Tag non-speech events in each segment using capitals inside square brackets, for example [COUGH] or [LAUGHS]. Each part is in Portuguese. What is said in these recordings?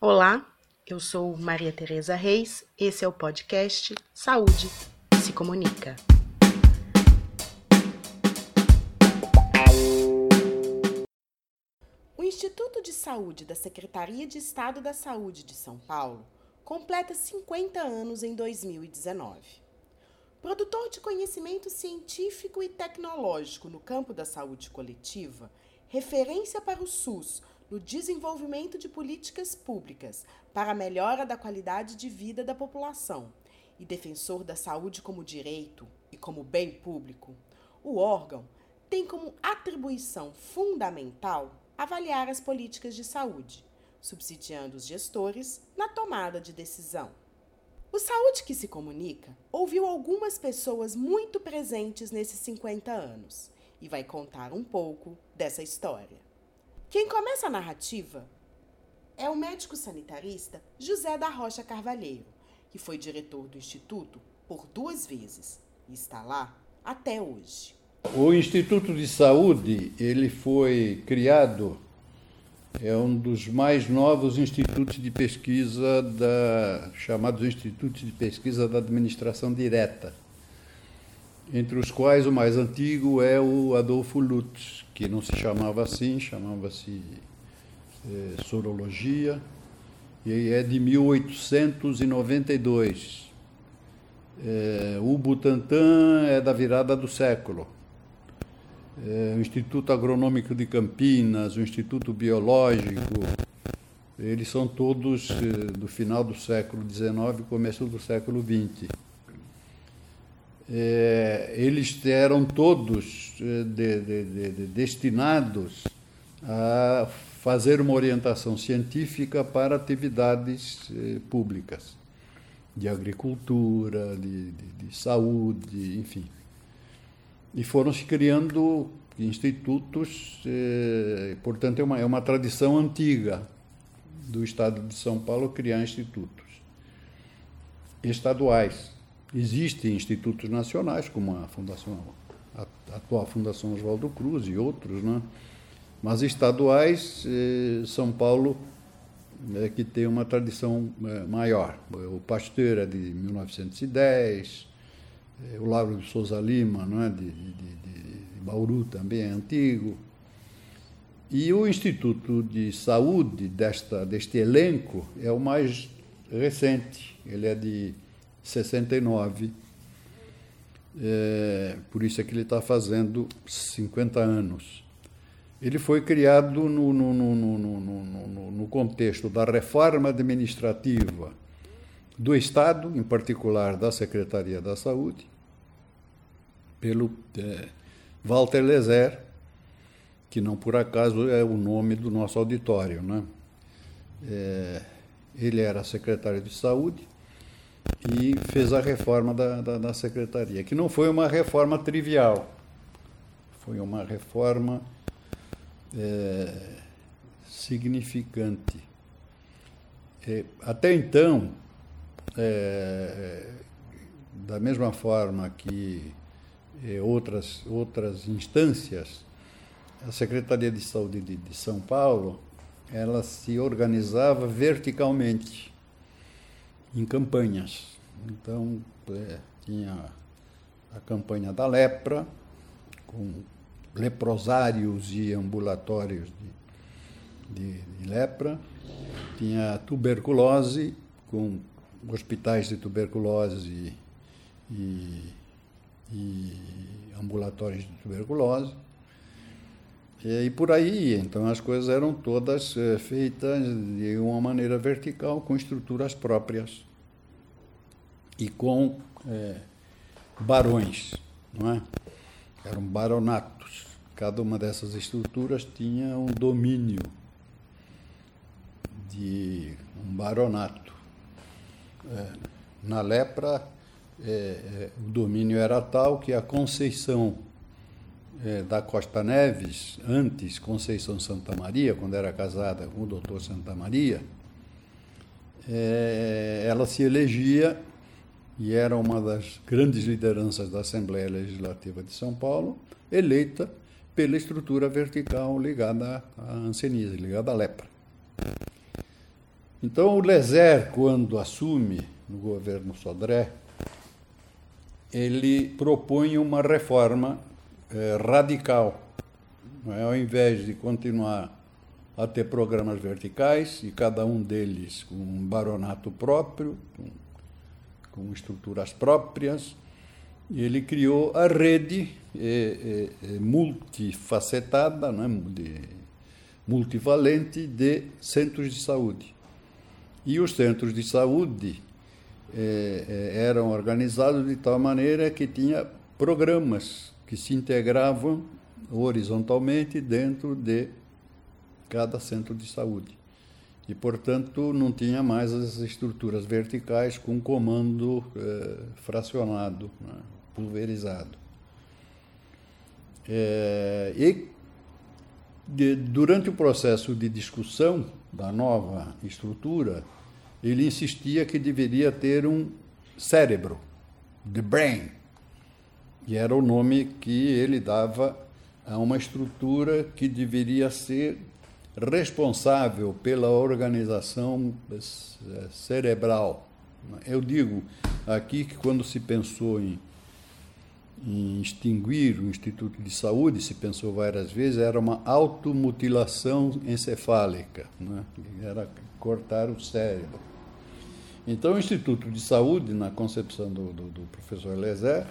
Olá, eu sou Maria Tereza Reis, esse é o podcast Saúde se Comunica. O Instituto de Saúde da Secretaria de Estado da Saúde de São Paulo completa 50 anos em 2019. Produtor de conhecimento científico e tecnológico no campo da saúde coletiva, referência para o SUS no desenvolvimento de políticas públicas para a melhora da qualidade de vida da população e defensor da saúde como direito e como bem público, o órgão tem como atribuição fundamental avaliar as políticas de saúde, subsidiando os gestores na tomada de decisão. O Saúde que se Comunica ouviu algumas pessoas muito presentes nesses 50 anos e vai contar um pouco dessa história. Quem começa a narrativa é o médico sanitarista José da Rocha Carvalheiro, que foi diretor do Instituto por duas vezes e está lá até hoje. O Instituto de Saúde, ele foi criado, é um dos mais novos institutos de pesquisa, da, chamados Institutos de Pesquisa da Administração Direta, entre os quais o mais antigo é o Adolfo Lutz, que não se chamava assim, chamava-se é, Sorologia, e é de 1892. É, o Butantan é da virada do século. É, o Instituto Agronômico de Campinas, o Instituto Biológico, eles são todos do final do século XIX e começo do século XX é, eles eram todos é, de, de, de, destinados a fazer uma orientação científica para atividades é, públicas, de agricultura, de, de saúde, enfim. E foram se criando institutos, é, portanto, é uma, é uma tradição antiga do Estado de São Paulo criar institutos estaduais Existem institutos nacionais, como a Fundação, a atual Fundação Oswaldo Cruz e outros, né? mas estaduais, eh, São Paulo é que tem uma tradição eh, maior. O Pasteur é de 1910, eh, o Lago de Souza Lima, não é? de, de, de, de Bauru também é antigo. E o Instituto de Saúde desta, deste elenco é o mais recente, ele é de 69. É, por isso é que ele está fazendo 50 anos. Ele foi criado no, no, no, no, contexto da reforma administrativa do Estado, em particular da Secretaria da Saúde, pelo é, Walter Lezer, que não por acaso é o nome do nosso auditório. Né? É, ele era secretário de Saúde e fez a reforma da, da, da secretaria, que não foi uma reforma trivial, foi uma reforma é, significante. É, até então, é, da mesma forma que é, outras, outras instâncias, a Secretaria de Saúde de, de São Paulo, ela se organizava verticalmente em campanhas. Então, é, tinha a campanha da lepra, com leprosários e ambulatórios de, de, de lepra, tinha a tuberculose, com hospitais de tuberculose e, e ambulatórios de tuberculose. E por aí, então as coisas eram todas é, feitas de uma maneira vertical, com estruturas próprias e com é, barões, não é? Eram baronatos. Cada uma dessas estruturas tinha um domínio de um baronato. É, na lepra, é, o domínio era tal que a Conceição é, da Costa Neves, antes Conceição Santa Maria, quando era casada com o doutor Santa Maria, é, ela se elegia e era uma das grandes lideranças da Assembleia Legislativa de São Paulo, eleita pela estrutura vertical ligada à anseníase, ligada à lepra. Então, o Lezer, quando assume no governo Sodré, ele propõe uma reforma eh, radical. É? Ao invés de continuar a ter programas verticais, e cada um deles com um baronato próprio, com, com estruturas próprias, ele criou a rede eh, eh, multifacetada, né, de, multivalente de centros de saúde. E os centros de saúde eh, eh, eram organizados de tal maneira que tinha programas que se integravam horizontalmente dentro de cada centro de saúde. E, portanto, não tinha mais as estruturas verticais com comando eh, fracionado, né, pulverizado. É, e de, durante o processo de discussão da nova estrutura, ele insistia que deveria ter um cérebro, the brain, e era o nome que ele dava a uma estrutura que deveria ser responsável pela organização eh, cerebral. Eu digo aqui que quando se pensou em em extinguir o Instituto de Saúde, se pensou várias vezes, era uma automutilação encefálica, né? era cortar o cérebro. Então, o Instituto de Saúde, na concepção do, do, do professor Lezer,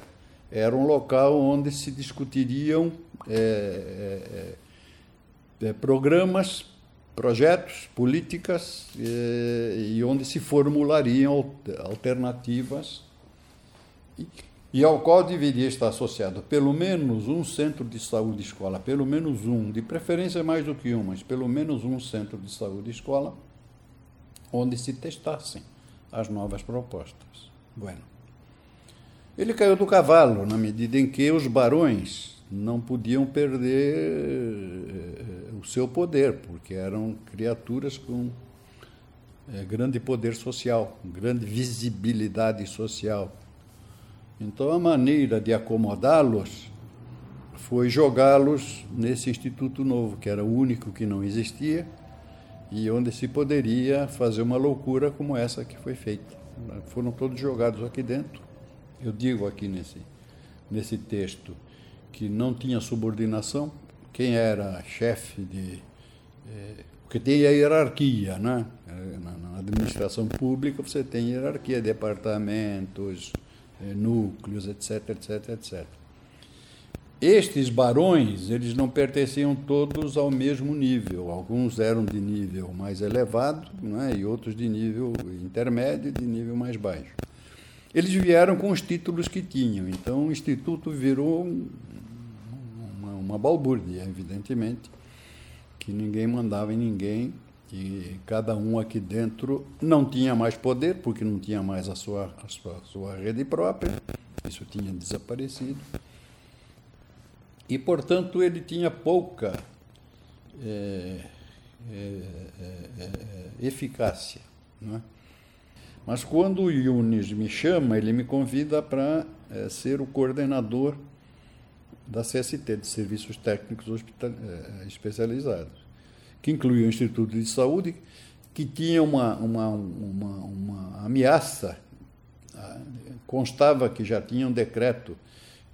era um local onde se discutiriam é, é, é, programas, projetos, políticas, é, e onde se formulariam alternativas e ao qual deveria estar associado pelo menos um centro de saúde escola, pelo menos um, de preferência mais do que um, mas pelo menos um centro de saúde escola, onde se testassem as novas propostas. Bueno. Ele caiu do cavalo na medida em que os barões não podiam perder eh, o seu poder, porque eram criaturas com eh, grande poder social, grande visibilidade social então, a maneira de acomodá-los foi jogá-los nesse instituto novo, que era o único que não existia e onde se poderia fazer uma loucura como essa que foi feita. Foram todos jogados aqui dentro. Eu digo aqui nesse, nesse texto que não tinha subordinação. Quem era chefe de. É, porque tem a hierarquia, né? Na, na administração pública você tem hierarquia, departamentos, eh, núcleos, etc, etc, etc. Estes barões, eles não pertenciam todos ao mesmo nível. Alguns eram de nível mais elevado, né, e outros de nível intermédio e de nível mais baixo. Eles vieram com os títulos que tinham, então o instituto virou uma, uma balbúrdia, evidentemente, que ninguém mandava em ninguém, que cada um aqui dentro não tinha mais poder, porque não tinha mais a sua, a sua, a sua rede própria, isso tinha desaparecido. E, portanto, ele tinha pouca é, é, é, eficácia. Não é? Mas quando o Yunis me chama, ele me convida para ser o coordenador da CST, de Serviços Técnicos Hospital, Especializados que incluía o Instituto de Saúde, que tinha uma, uma, uma, uma ameaça. Ah, constava que já tinha um decreto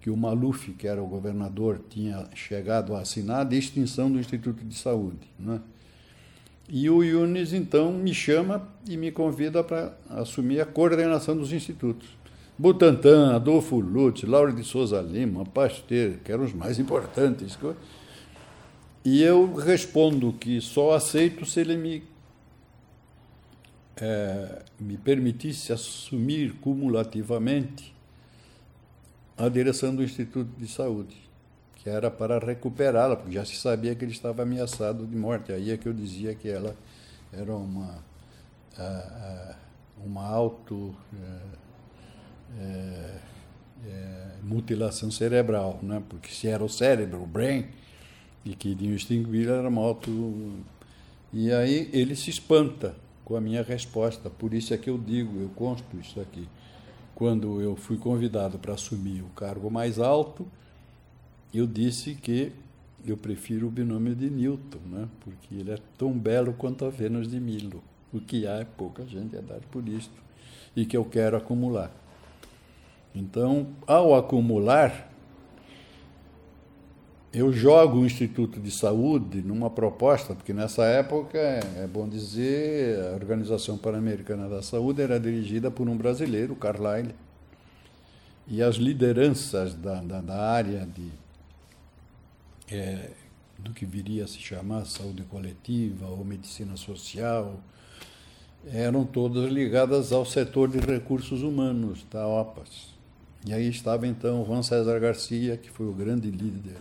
que o Maluf, que era o governador, tinha chegado a assinar de extinção do Instituto de Saúde. Né? E o Yunis, então, me chama e me convida para assumir a coordenação dos institutos. Butantan, Adolfo Lutz, Laura de Souza Lima, Pasteur, que eram os mais importantes. E eu respondo que só aceito se ele me, é, me permitisse assumir cumulativamente a direção do Instituto de Saúde, que era para recuperá-la, porque já se sabia que ele estava ameaçado de morte. Aí é que eu dizia que ela era uma, uma auto. É, é, mutilação cerebral, né? porque se era o cérebro, o brain, e queriam extinguir era moto. E aí ele se espanta com a minha resposta. Por isso é que eu digo, eu consto isso aqui. Quando eu fui convidado para assumir o cargo mais alto, eu disse que eu prefiro o binômio de Newton, né? porque ele é tão belo quanto a Vênus de Milo. O que há é pouca gente a dar por isto e que eu quero acumular. Então, ao acumular, eu jogo o Instituto de Saúde numa proposta, porque nessa época, é bom dizer, a Organização Pan-Americana da Saúde era dirigida por um brasileiro, Carlyle, e as lideranças da, da, da área de, é, do que viria a se chamar saúde coletiva ou medicina social eram todas ligadas ao setor de recursos humanos da OPAS. E aí estava então Juan César Garcia, que foi o grande líder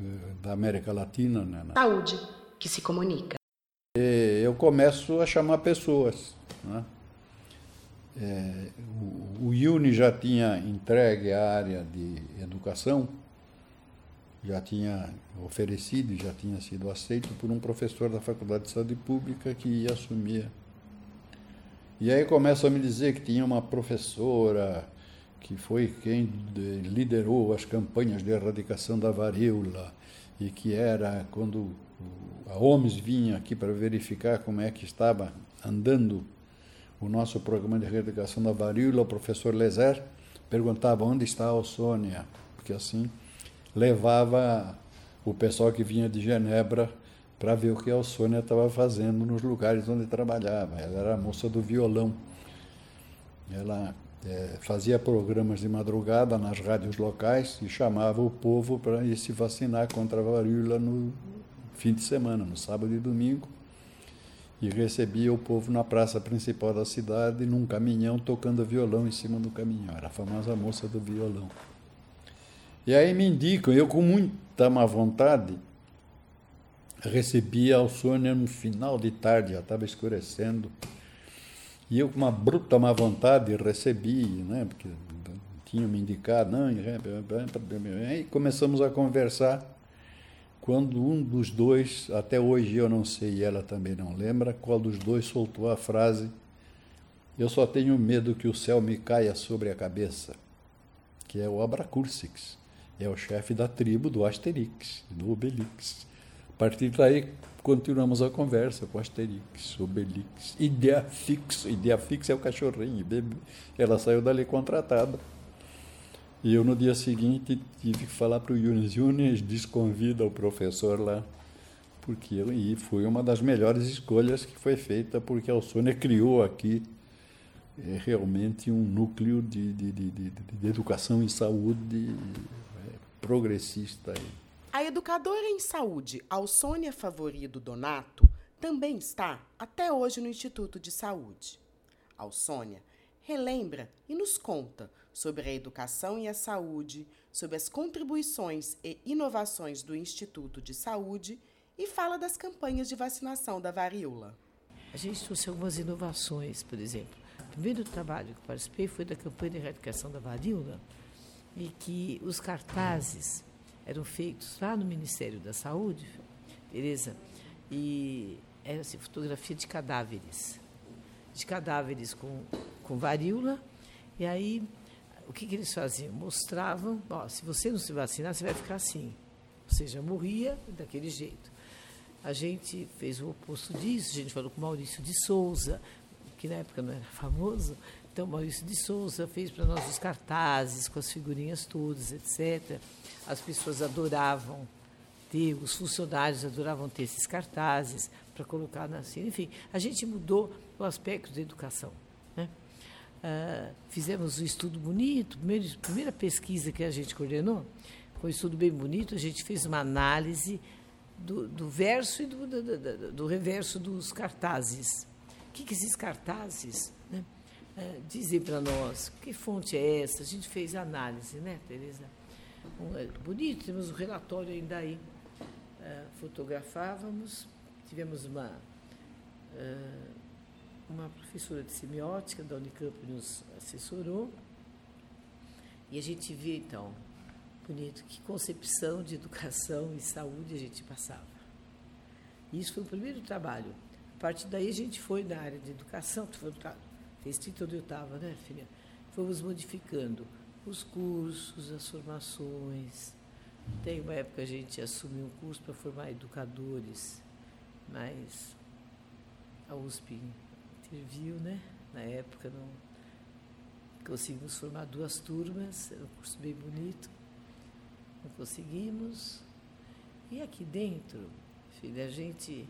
eh, da América Latina. Né, Saúde, que se comunica. E eu começo a chamar pessoas. Né? É, o, o IUNI já tinha entregue a área de educação, já tinha oferecido e já tinha sido aceito por um professor da Faculdade de Saúde Pública que ia assumir. E aí começam a me dizer que tinha uma professora que foi quem liderou as campanhas de erradicação da varíola e que era quando a OMS vinha aqui para verificar como é que estava andando o nosso programa de erradicação da varíola, o professor Lezer perguntava onde está a Sônia, porque assim levava o pessoal que vinha de Genebra para ver o que a Sônia estava fazendo nos lugares onde trabalhava. Ela era a moça do violão. Ela é, fazia programas de madrugada nas rádios locais e chamava o povo para ir se vacinar contra a varíola no fim de semana, no sábado e domingo. E recebia o povo na praça principal da cidade, num caminhão, tocando violão em cima do caminhão. Era a famosa moça do violão. E aí me indicam, eu com muita má vontade, recebi a Alsônia no final de tarde, já estava escurecendo, e eu com uma bruta má vontade recebi, né, porque tinham me indicado, não, e começamos a conversar, quando um dos dois, até hoje eu não sei e ela também não lembra, qual dos dois soltou a frase, eu só tenho medo que o céu me caia sobre a cabeça, que é o Abracursix é o chefe da tribo do Asterix, do Obelix. A partir daí, continuamos a conversa com Asterix, Obelix, Ideafix. Ideafix é o cachorrinho. Ela saiu dali contratada. E eu, no dia seguinte, tive que falar para o Yunis. Yunis desconvida o professor lá, porque e foi uma das melhores escolhas que foi feita, porque a Alsônia criou aqui é, realmente um núcleo de, de, de, de, educação e saúde progressista. A educadora em saúde Alsônia Favorido Donato também está até hoje no Instituto de Saúde. Alsônia relembra e nos conta sobre a educação e a saúde, sobre as contribuições e inovações do Instituto de Saúde e fala das campanhas de vacinação da varíola. A gente trouxe algumas inovações, por exemplo. O primeiro trabalho que participei foi da campanha de erradicação da varíola, e que os cartazes eram feitos lá no Ministério da Saúde, Tereza, e era assim, fotografia de cadáveres, de cadáveres com, com varíola, e aí o que, que eles faziam? Mostravam, ó, se você não se vacinar, você vai ficar assim. Ou seja, morria daquele jeito. A gente fez o oposto disso, a gente falou com Maurício de Souza, que na época não era famoso, então, Maurício de Souza fez para nós os cartazes com as figurinhas todas, etc. As pessoas adoravam ter, os funcionários adoravam ter esses cartazes para colocar na cena. Enfim, a gente mudou o aspecto da educação. Né? Uh, fizemos um estudo bonito, primeira, primeira pesquisa que a gente coordenou, foi um estudo bem bonito, a gente fez uma análise do, do verso e do, do, do, do reverso dos cartazes. O que, que esses cartazes né? É, dizem para nós que fonte é essa. A gente fez análise, né, Tereza? Um, é bonito, temos um relatório ainda aí. É, fotografávamos, tivemos uma, uma professora de semiótica da Unicamp nos assessorou. E a gente vê, então, bonito, que concepção de educação e saúde a gente passava. Isso foi o primeiro trabalho. A partir daí a gente foi na área de educação, foi restrito onde eu estava, né, filha? Fomos modificando os cursos, as formações. Tem uma época a gente assumiu um curso para formar educadores, mas a USP interviu, né? Na época não conseguimos formar duas turmas, era um curso bem bonito. Não conseguimos. E aqui dentro, filha, a gente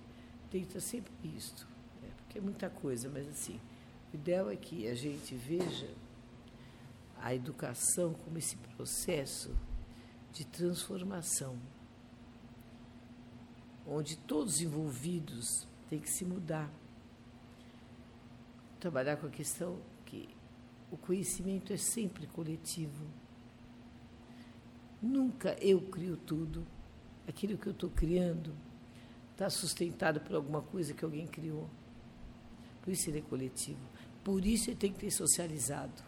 tenta sempre isto, né? porque é muita coisa, mas assim, o ideal é que a gente veja a educação como esse processo de transformação, onde todos os envolvidos têm que se mudar. Trabalhar com a questão que o conhecimento é sempre coletivo. Nunca eu crio tudo. Aquilo que eu estou criando está sustentado por alguma coisa que alguém criou. Por isso ele é coletivo. Por isso ele tem que ter socializado.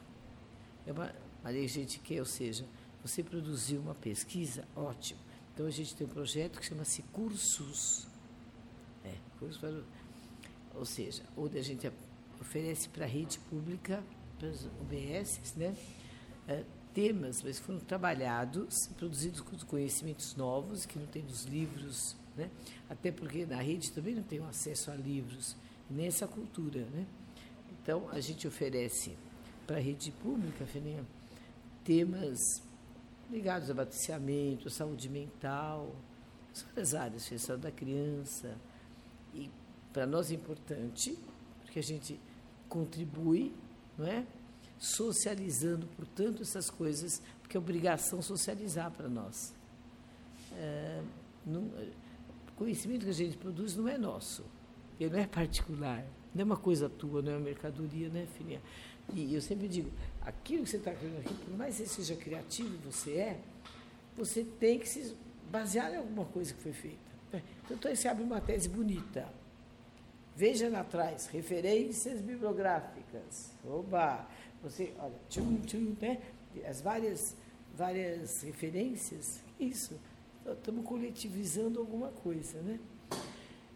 É uma, uma gente que, ou seja, você produziu uma pesquisa, ótimo. Então a gente tem um projeto que chama-se Cursos. É, cursos para, ou seja, onde a gente oferece para a rede pública, para as UBS, né, é, temas, mas foram trabalhados, produzidos com conhecimentos novos, que não tem nos livros, né, até porque na rede também não tem acesso a livros, nem essa cultura. Né. Então, a gente oferece para a rede pública, Feninha, temas ligados a abastecimento, saúde mental, várias áreas, feição da criança. E para nós é importante, porque a gente contribui, não é? Socializando, portanto, essas coisas, porque é obrigação socializar para nós. É, não, o conhecimento que a gente produz não é nosso, ele não é particular, não é uma coisa tua, não é uma mercadoria, né, filha? E eu sempre digo, aquilo que você está criando aqui, por mais que você seja criativo, você é, você tem que se basear em alguma coisa que foi feita. Então, aí você abre uma tese bonita. Veja lá atrás, referências bibliográficas. Oba! Você, olha, tchum, tchum, né? As várias, várias referências, isso. Estamos coletivizando alguma coisa, né?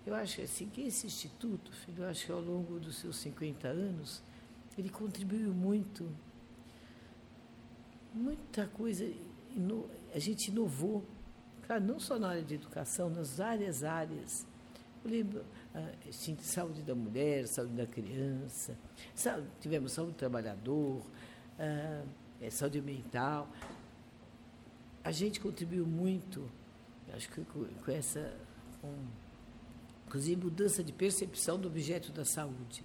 Eu acho assim, que esse instituto, filho, eu acho que ao longo dos seus 50 anos, ele contribuiu muito. Muita coisa, a gente inovou, claro, não só na área de educação, nas várias áreas. Eu lembro, assim, saúde da mulher, saúde da criança, saúde, tivemos saúde do trabalhador, ah, saúde mental. A gente contribuiu muito, acho que com, com essa, com, inclusive, mudança de percepção do objeto da saúde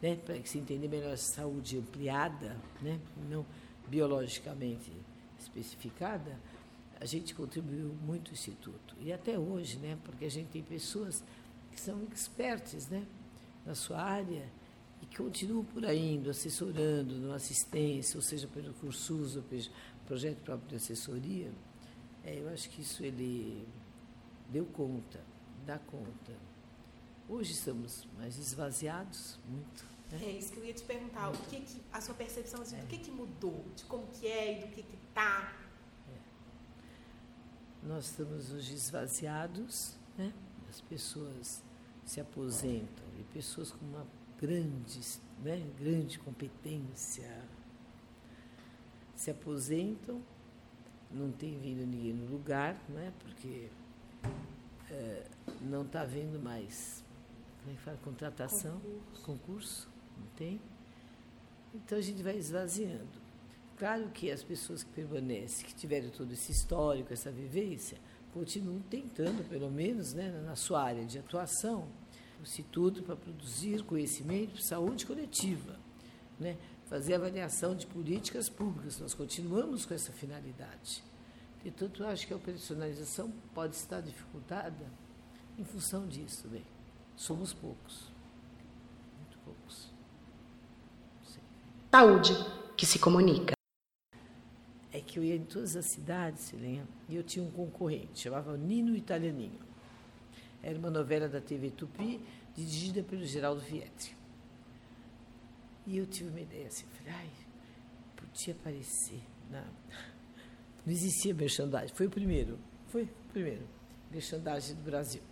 né, para se entender melhor a saúde ampliada, né, não biologicamente especificada, a gente contribuiu muito o Instituto. E até hoje, né, porque a gente tem pessoas que são expertas né, na sua área e que continuam por aí, indo, assessorando, no assistência, ou seja, pelo cursos, ou pelo projeto próprio de assessoria. É, eu acho que isso ele deu conta, dá conta. Hoje estamos mais esvaziados, muito. É isso que eu ia te perguntar. O que, que a sua percepção assim, do que, que mudou, de como que é e do que que tá? É. Nós estamos hoje esvaziados, né? As pessoas se aposentam e pessoas com uma grande, né, grande competência se aposentam, não tem vindo ninguém no lugar, né? Porque é, não está havendo mais como é que fala? contratação, concurso. concurso não tem? Então a gente vai esvaziando. Claro que as pessoas que permanecem, que tiveram todo esse histórico, essa vivência, continuam tentando, pelo menos né, na sua área de atuação, o Instituto para produzir conhecimento de saúde coletiva, né, fazer avaliação de políticas públicas. Nós continuamos com essa finalidade. Portanto, eu acho que a operacionalização pode estar dificultada em função disso. Bem, somos poucos, muito poucos. Saúde que se comunica. É que eu ia em todas as cidades, Helena, e eu tinha um concorrente, chamava Nino Italianinho. Era uma novela da TV Tupi, dirigida pelo Geraldo Vietri. E eu tive uma ideia assim, falei, ai, podia aparecer na... [LAUGHS] Não existia merchandising, foi o primeiro, foi o primeiro merchandising do Brasil.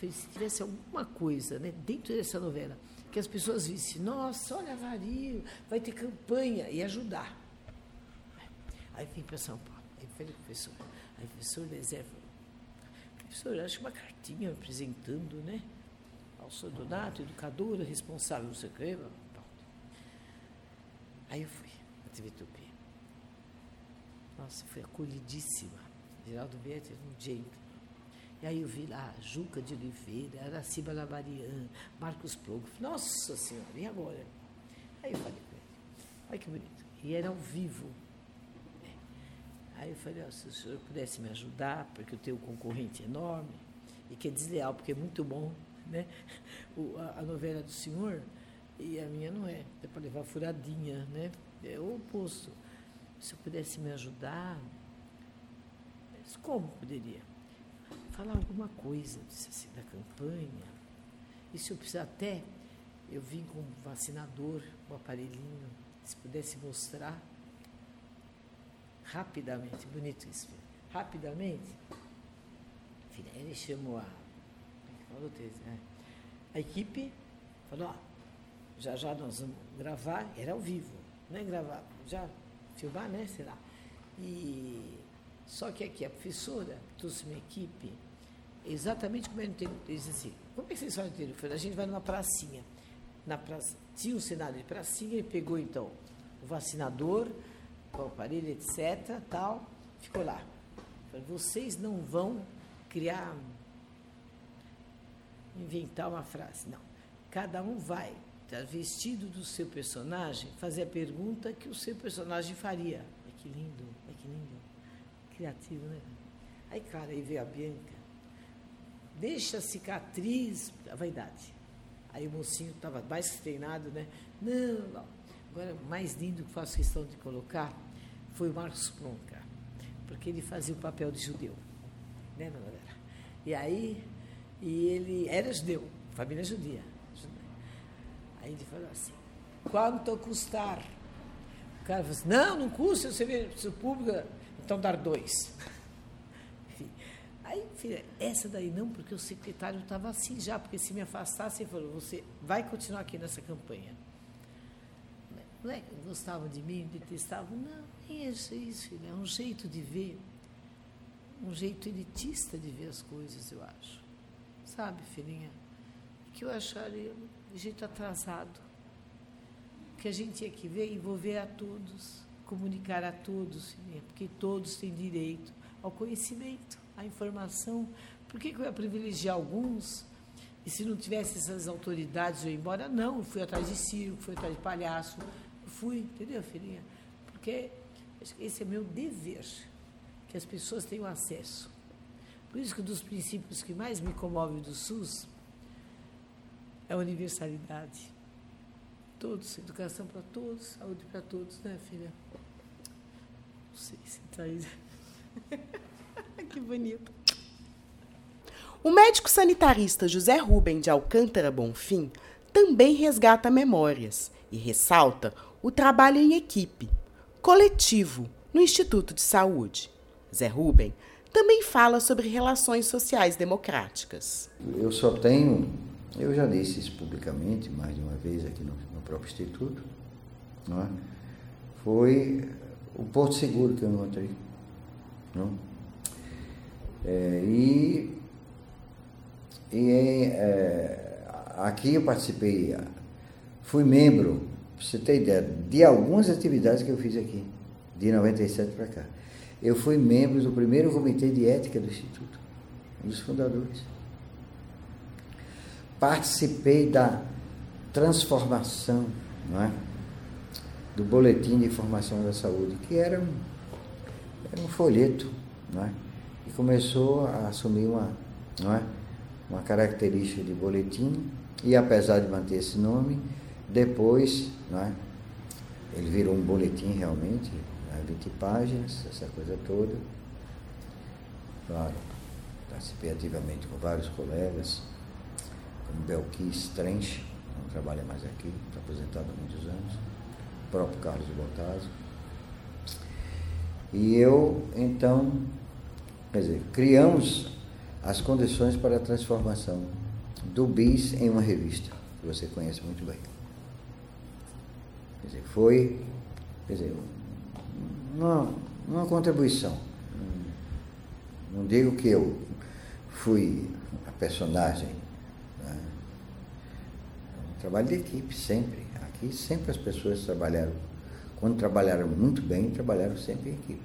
Se tivesse alguma coisa né, dentro dessa novela que as pessoas vissem, nossa, olha vario, vai ter campanha e ajudar. Aí vim para São Paulo, aí falei professor, aí professor Lezé falou, professor, acho uma cartinha apresentando, né, ao sou Donato, educadora, responsável, não sei o que. Aí eu fui na TV Tupi. Nossa, fui acolhidíssima. Geraldo Vietti era um gentleman. E aí eu vi lá Juca de Oliveira, Araciba Labarian, Marcos Plogo. Nossa Senhora, e agora? Aí eu falei com ele, olha que bonito. E era ao vivo. Aí eu falei, oh, se o senhor pudesse me ajudar, porque eu tenho um concorrente enorme, e que é desleal, porque é muito bom, né? O, a, a, novela do senhor, e a minha não é. É para levar furadinha, né? É o oposto. Se eu pudesse me ajudar, como poderia? Falar alguma coisa disse assim, da campanha. E se eu precisar até, eu vim com um vacinador, o um aparelhinho, se pudesse mostrar rapidamente, bonito isso, filho. rapidamente. Filha, ele chamou a, falou, né? a equipe, falou, ó, já já nós vamos gravar, era ao vivo, não é gravar, já filmar, né, sei lá. E só que aqui a professora trouxe uma equipe exatamente como ele tem. Diz assim: como é que vocês fazem o Falei, a gente vai numa pracinha. Na praça, tinha um cenário de pracinha, ele pegou então o vacinador, o aparelho, etc. tal, ficou lá. Falei, vocês não vão criar, inventar uma frase. Não. Cada um vai, tá vestido do seu personagem, fazer a pergunta que o seu personagem faria. É que lindo, é que lindo. Criativo, né? Aí, cara, aí veio a Bianca deixa cicatriz, a vaidade. Aí o mocinho estava mais treinado, né? Não, não. Agora, mais lindo que faço questão de colocar foi o Marcos Plonka, porque ele fazia o papel de judeu, né, galera? E aí, e ele era judeu, família judia. Aí ele falou assim: quanto custar? O cara falou assim: não, não custa, você vê, se o público, então dar dois. Aí, filha, essa daí não, porque o secretário estava assim já, porque se me afastasse, ele falou, você vai continuar aqui nessa campanha. Não é que gostavam de mim, detestavam, não, nem é isso, filha, é um jeito de ver, um jeito elitista de ver as coisas, eu acho. Sabe, filhinha? Que eu acharia de jeito atrasado. Que a gente tinha que ver, envolver a todos, comunicar a todos, filhinha, porque todos têm direito ao conhecimento a informação. Por que, que eu ia privilegiar alguns? E se não tivesse essas autoridades, eu ia embora? Não, eu fui atrás de circo, fui atrás de palhaço. Eu fui, entendeu, filhinha? Porque esse é meu dever, que as pessoas tenham acesso. Por isso que um dos princípios que mais me comove do SUS é a universalidade. Todos, educação para todos, saúde para todos, né, filha? Não sei se está aí. [LAUGHS] que bonito. O médico sanitarista José Rubem de Alcântara Bonfim também resgata memórias e ressalta o trabalho em equipe, coletivo, no Instituto de Saúde. Zé Rubem também fala sobre relações sociais democráticas. Eu só tenho, eu já disse isso publicamente mais de uma vez aqui no, no próprio Instituto, é? foi o Porto Seguro que eu encontrei. É, e e é, aqui eu participei, fui membro, para você ter ideia, de algumas atividades que eu fiz aqui, de 97 para cá. Eu fui membro do primeiro comitê de ética do Instituto, um dos fundadores. Participei da transformação não é? do Boletim de Informação da Saúde, que era um, era um folheto, não é? e começou a assumir uma, não é? uma característica de boletim, e apesar de manter esse nome, depois não é? ele virou um boletim realmente, né? 20 páginas, essa coisa toda. Claro, participei ativamente com vários colegas, como Belkis Trench, não trabalha mais aqui, está aposentado há muitos anos, o próprio Carlos Botazzo. E eu, então, Quer dizer, criamos as condições para a transformação do BIS em uma revista, que você conhece muito bem. Quer dizer, foi quer dizer, uma, uma contribuição. Não digo que eu fui a personagem né, Trabalho de equipe, sempre. Aqui sempre as pessoas trabalharam, quando trabalharam muito bem, trabalharam sempre em equipe.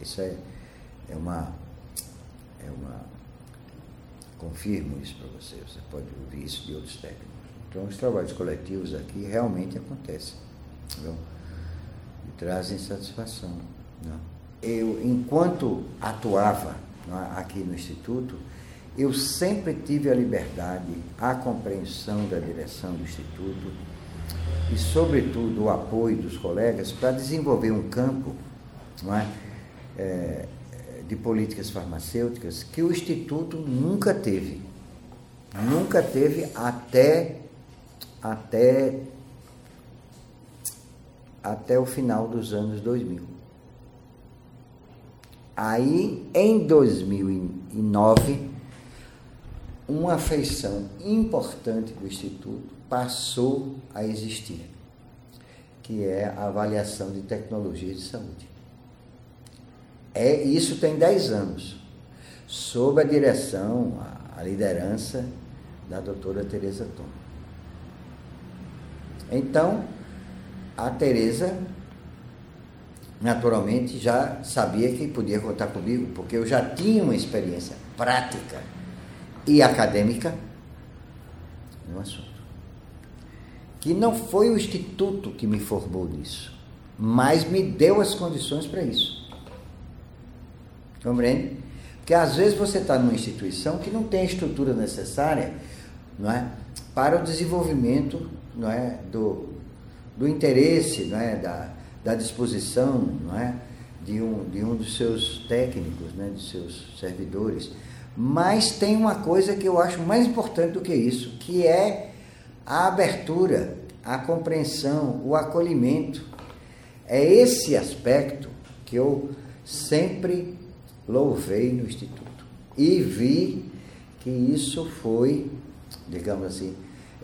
Isso é, é uma. É uma confirmo isso para você, você pode ouvir isso de outros técnicos. Então, os trabalhos coletivos aqui realmente acontecem não? e trazem satisfação. Não? Eu, enquanto atuava não, aqui no Instituto, eu sempre tive a liberdade, a compreensão da direção do Instituto e, sobretudo, o apoio dos colegas para desenvolver um campo não é, é de políticas farmacêuticas que o Instituto nunca teve. Nunca teve até, até, até o final dos anos 2000. Aí, em 2009, uma feição importante do Instituto passou a existir, que é a avaliação de tecnologia de saúde. É, isso tem 10 anos, sob a direção, a, a liderança da doutora Tereza Tom. Então, a Tereza naturalmente já sabia que podia contar comigo, porque eu já tinha uma experiência prática e acadêmica no assunto. Que não foi o instituto que me formou nisso, mas me deu as condições para isso. Compreende? Porque às vezes você está numa instituição que não tem a estrutura necessária não é, para o desenvolvimento não é, do, do interesse, não é, da, da disposição não é, de, um, de um dos seus técnicos, né, de seus servidores. Mas tem uma coisa que eu acho mais importante do que isso, que é a abertura, a compreensão, o acolhimento. É esse aspecto que eu sempre louvei no Instituto. E vi que isso foi, digamos assim,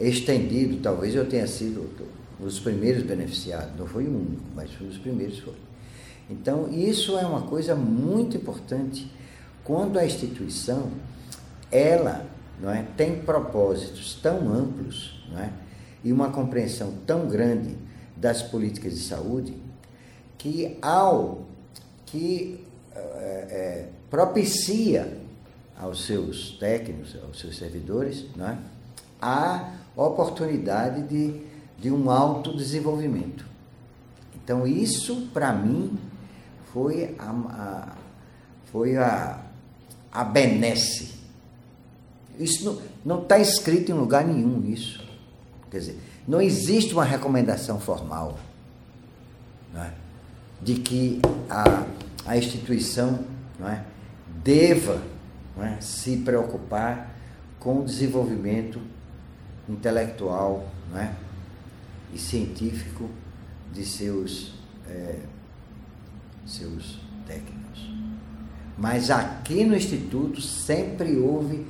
estendido. Talvez eu tenha sido um dos primeiros beneficiados, não foi o único, mas foi um dos primeiros foi. Então, isso é uma coisa muito importante quando a instituição ela não é, tem propósitos tão amplos não é, e uma compreensão tão grande das políticas de saúde que ao que é, propicia aos seus técnicos, aos seus servidores, é, a oportunidade de, de um autodesenvolvimento. Então, isso, para mim, foi a, a, foi a, a benesse. Isso não está escrito em lugar nenhum, isso. Quer dizer, não existe uma recomendação formal é, de que a a instituição é, deva é, se preocupar com o desenvolvimento intelectual é, e científico de seus, é, seus técnicos. Mas aqui no Instituto sempre houve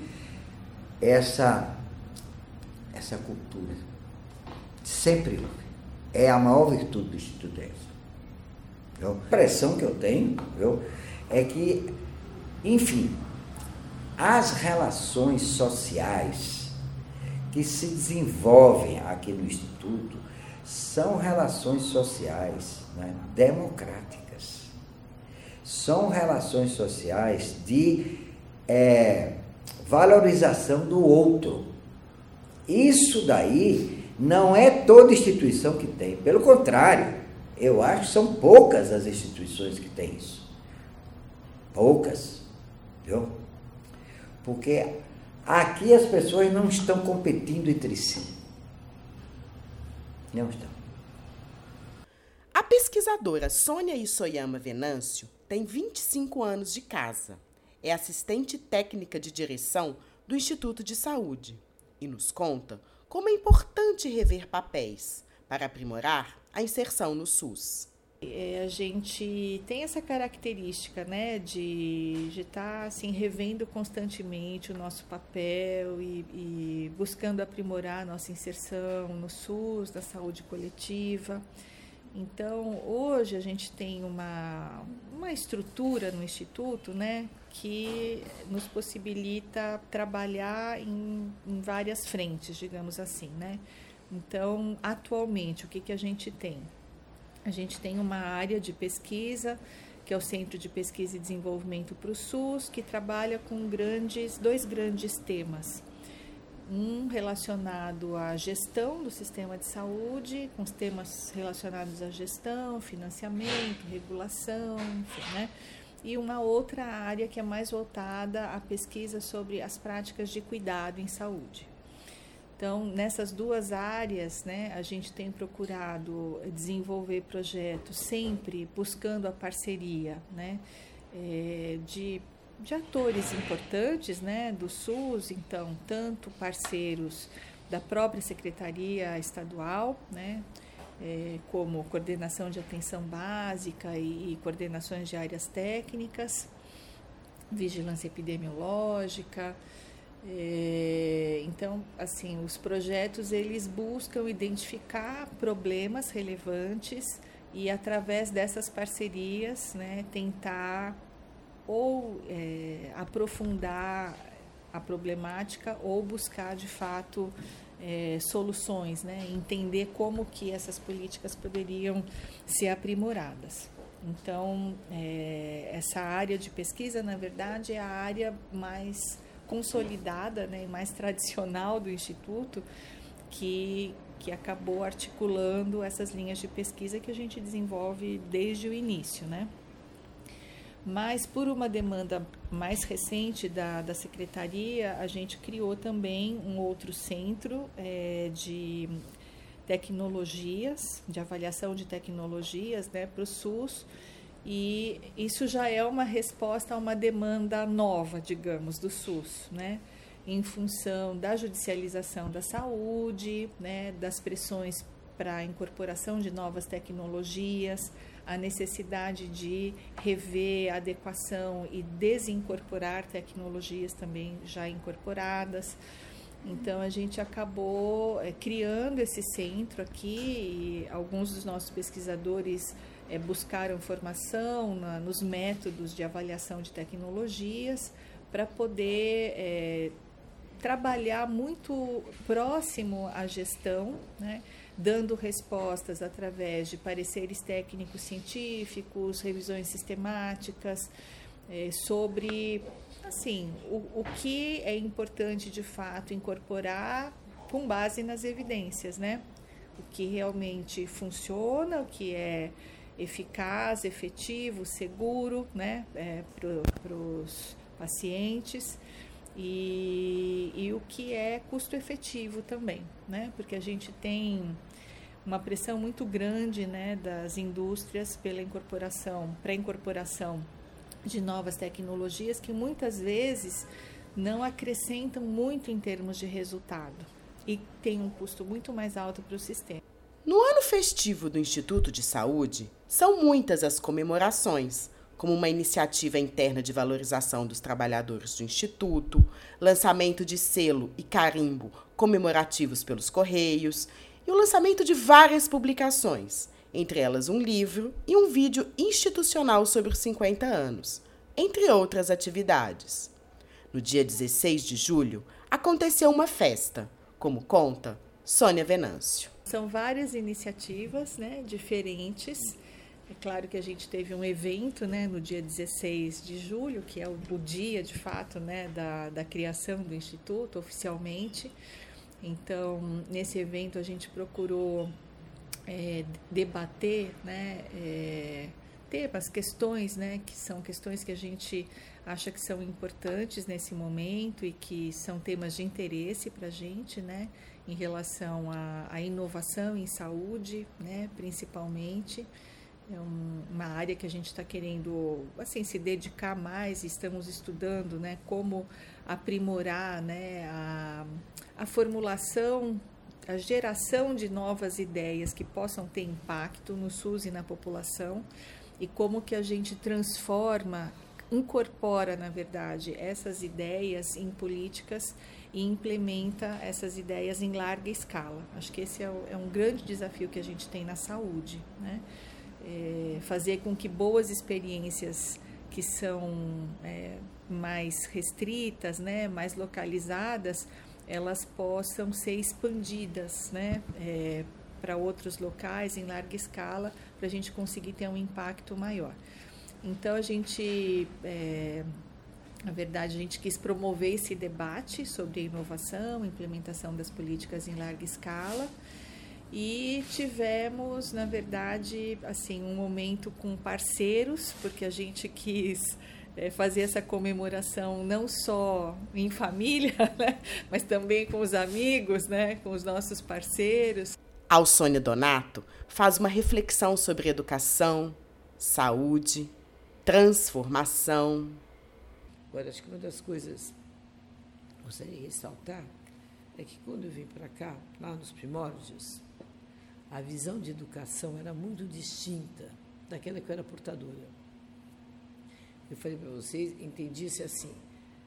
essa, essa cultura. Sempre. É a maior virtude do Instituto é essa. A impressão que eu tenho viu, é que, enfim, as relações sociais que se desenvolvem aqui no Instituto são relações sociais né, democráticas. São relações sociais de é, valorização do outro. Isso daí não é toda instituição que tem, pelo contrário, eu acho que são poucas as instituições que têm isso. Poucas. Viu? Porque aqui as pessoas não estão competindo entre si. Não estão. A pesquisadora Sônia Isoyama Venâncio tem 25 anos de casa. É assistente técnica de direção do Instituto de Saúde e nos conta como é importante rever papéis para aprimorar a inserção no SUS. É, a gente tem essa característica né, de estar tá, assim, revendo constantemente o nosso papel e, e, buscando aprimorar a nossa inserção no SUS, na saúde coletiva. Então, hoje a gente tem uma, uma estrutura no Instituto né, que nos possibilita trabalhar em, em várias frentes, digamos assim. Né? Então, atualmente, o que, que a gente tem? A gente tem uma área de pesquisa, que é o Centro de Pesquisa e Desenvolvimento para o SUS, que trabalha com grandes, dois grandes temas. Um relacionado à gestão do sistema de saúde, com os temas relacionados à gestão, financiamento, regulação, enfim, né? E uma outra área que é mais voltada à pesquisa sobre as práticas de cuidado em saúde. Então, nessas duas áreas, né, a gente tem procurado desenvolver projetos sempre buscando a parceria né, é, de, de atores importantes né, do SUS, então, tanto parceiros da própria Secretaria Estadual, né, é, como coordenação de atenção básica e, e coordenações de áreas técnicas, vigilância epidemiológica, é, então, assim, os projetos eles buscam identificar problemas relevantes e através dessas parcerias, né, tentar ou é, aprofundar a problemática ou buscar de fato é, soluções, né, entender como que essas políticas poderiam ser aprimoradas. Então, é, essa área de pesquisa, na verdade, é a área mais consolidada né, e mais tradicional do Instituto, que, que acabou articulando essas linhas de pesquisa que a gente desenvolve desde o início. Né? Mas, por uma demanda mais recente da, da secretaria, a gente criou também um outro centro é, de tecnologias, de avaliação de tecnologias né, para o SUS, e isso já é uma resposta a uma demanda nova, digamos, do SUS, né? em função da judicialização da saúde, né, das pressões para a incorporação de novas tecnologias, a necessidade de rever adequação e desincorporar tecnologias também já incorporadas. Então a gente acabou é, criando esse centro aqui e alguns dos nossos pesquisadores é, buscaram formação na, nos métodos de avaliação de tecnologias para poder é, trabalhar muito próximo à gestão, né, dando respostas através de pareceres técnicos científicos, revisões sistemáticas é, sobre assim o, o que é importante de fato incorporar com base nas evidências, né? O que realmente funciona, o que é eficaz, efetivo, seguro né, é, para os pacientes e, e o que é custo efetivo também, né, porque a gente tem uma pressão muito grande né, das indústrias pela incorporação, pré-incorporação de novas tecnologias que muitas vezes não acrescentam muito em termos de resultado e tem um custo muito mais alto para o sistema. No ano festivo do Instituto de Saúde, são muitas as comemorações, como uma iniciativa interna de valorização dos trabalhadores do Instituto, lançamento de selo e carimbo comemorativos pelos Correios e o lançamento de várias publicações, entre elas um livro e um vídeo institucional sobre os 50 anos, entre outras atividades. No dia 16 de julho, aconteceu uma festa, como conta Sônia Venâncio. São várias iniciativas né, diferentes. É claro que a gente teve um evento né, no dia 16 de julho, que é o, dia de fato né, da, da criação do Instituto oficialmente. Então, nesse evento a gente procurou é, debater né, é, temas, questões, né, que são questões que a gente acha que são importantes nesse momento e que são temas de interesse para a gente, né? em relação à, à inovação em saúde, né, principalmente. É um, uma área que a gente está querendo assim, se dedicar mais, estamos estudando né, como aprimorar né, a, a formulação, a geração de novas ideias que possam ter impacto no SUS e na população e como que a gente transforma, incorpora, na verdade, essas ideias em políticas e implementa essas ideias em larga escala. Acho que esse é, é um grande desafio que a gente tem na saúde, né? É fazer com que boas experiências que são é, mais restritas, né, mais localizadas, elas possam ser expandidas, né? É, para outros locais em larga escala, para a gente conseguir ter um impacto maior. Então a gente, é, na verdade, a gente quis promover esse debate sobre a inovação, implementação das políticas em larga escala. E tivemos, na verdade, assim, um momento com parceiros, porque a gente quis é, fazer essa comemoração não só em família, [LAUGHS] né, mas também com os amigos, né, com os nossos parceiros. Alsônia Donato faz uma reflexão sobre educação, saúde, transformação. Agora, acho que uma das coisas que gostaria de ressaltar é que quando eu vim para cá, lá nos primórdios, a visão de educação era muito distinta daquela que eu era portadora. Eu falei para vocês, entendi-se assim,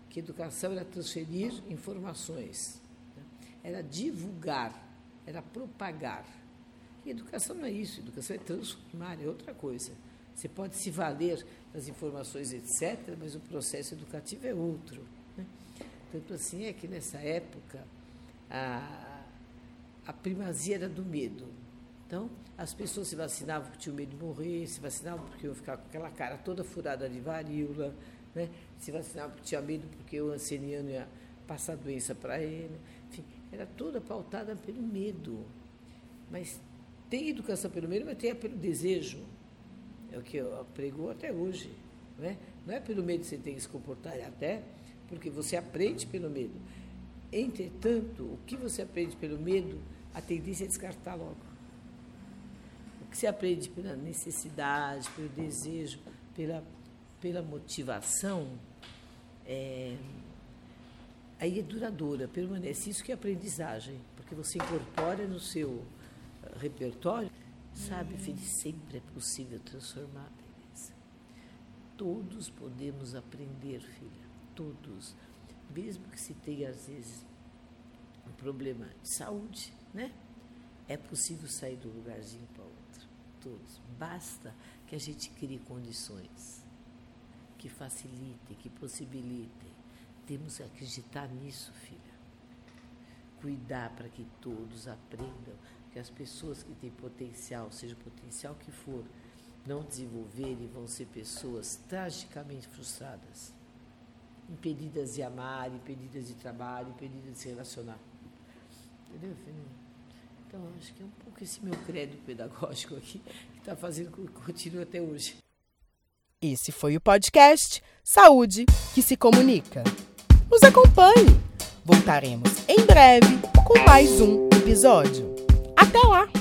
que educação era transferir informações, né? era divulgar, era propagar. E educação não é isso, educação é transformar, é outra coisa. Você pode se valer das informações, etc., mas o processo educativo é outro. Né? Tanto assim é que nessa época a, a primazia era do medo. Então, as pessoas se vacinavam porque tinham medo de morrer, se vacinavam porque iam ficar com aquela cara toda furada de varíola, né? se vacinavam porque tinha medo porque o anceniano ia passar doença para ele. Enfim, era toda pautada pelo medo. Mas tem educação pelo medo, mas tem pelo desejo. É o que eu prego até hoje. Não é? não é pelo medo que você tem que se comportar, é até porque você aprende pelo medo. Entretanto, o que você aprende pelo medo, a tendência é descartar logo que se aprende pela necessidade, pelo desejo, pela, pela motivação, é, aí é duradoura, permanece. Isso que é aprendizagem, porque você incorpora no seu eh, repertório, sabe, filho, sempre é possível transformar, beleza. Todos podemos aprender, filha, todos. Mesmo que se tenha, às vezes, um problema de saúde, né? É possível sair do lugarzinho para todos. Basta que a gente crie condições que facilitem, que possibilitem. Temos que acreditar nisso, filha. Cuidar para que todos aprendam, que as pessoas que têm potencial, seja o potencial que for, não desenvolverem vão ser pessoas tragicamente frustradas, impedidas de amar, impedidas de trabalho, impedidas de se relacionar. Entendeu, filha? Então, acho que é um pouco esse meu credo pedagógico aqui que está fazendo com que continue até hoje. Esse foi o podcast Saúde que se comunica. Nos acompanhe. Voltaremos em breve com mais um episódio. Até lá!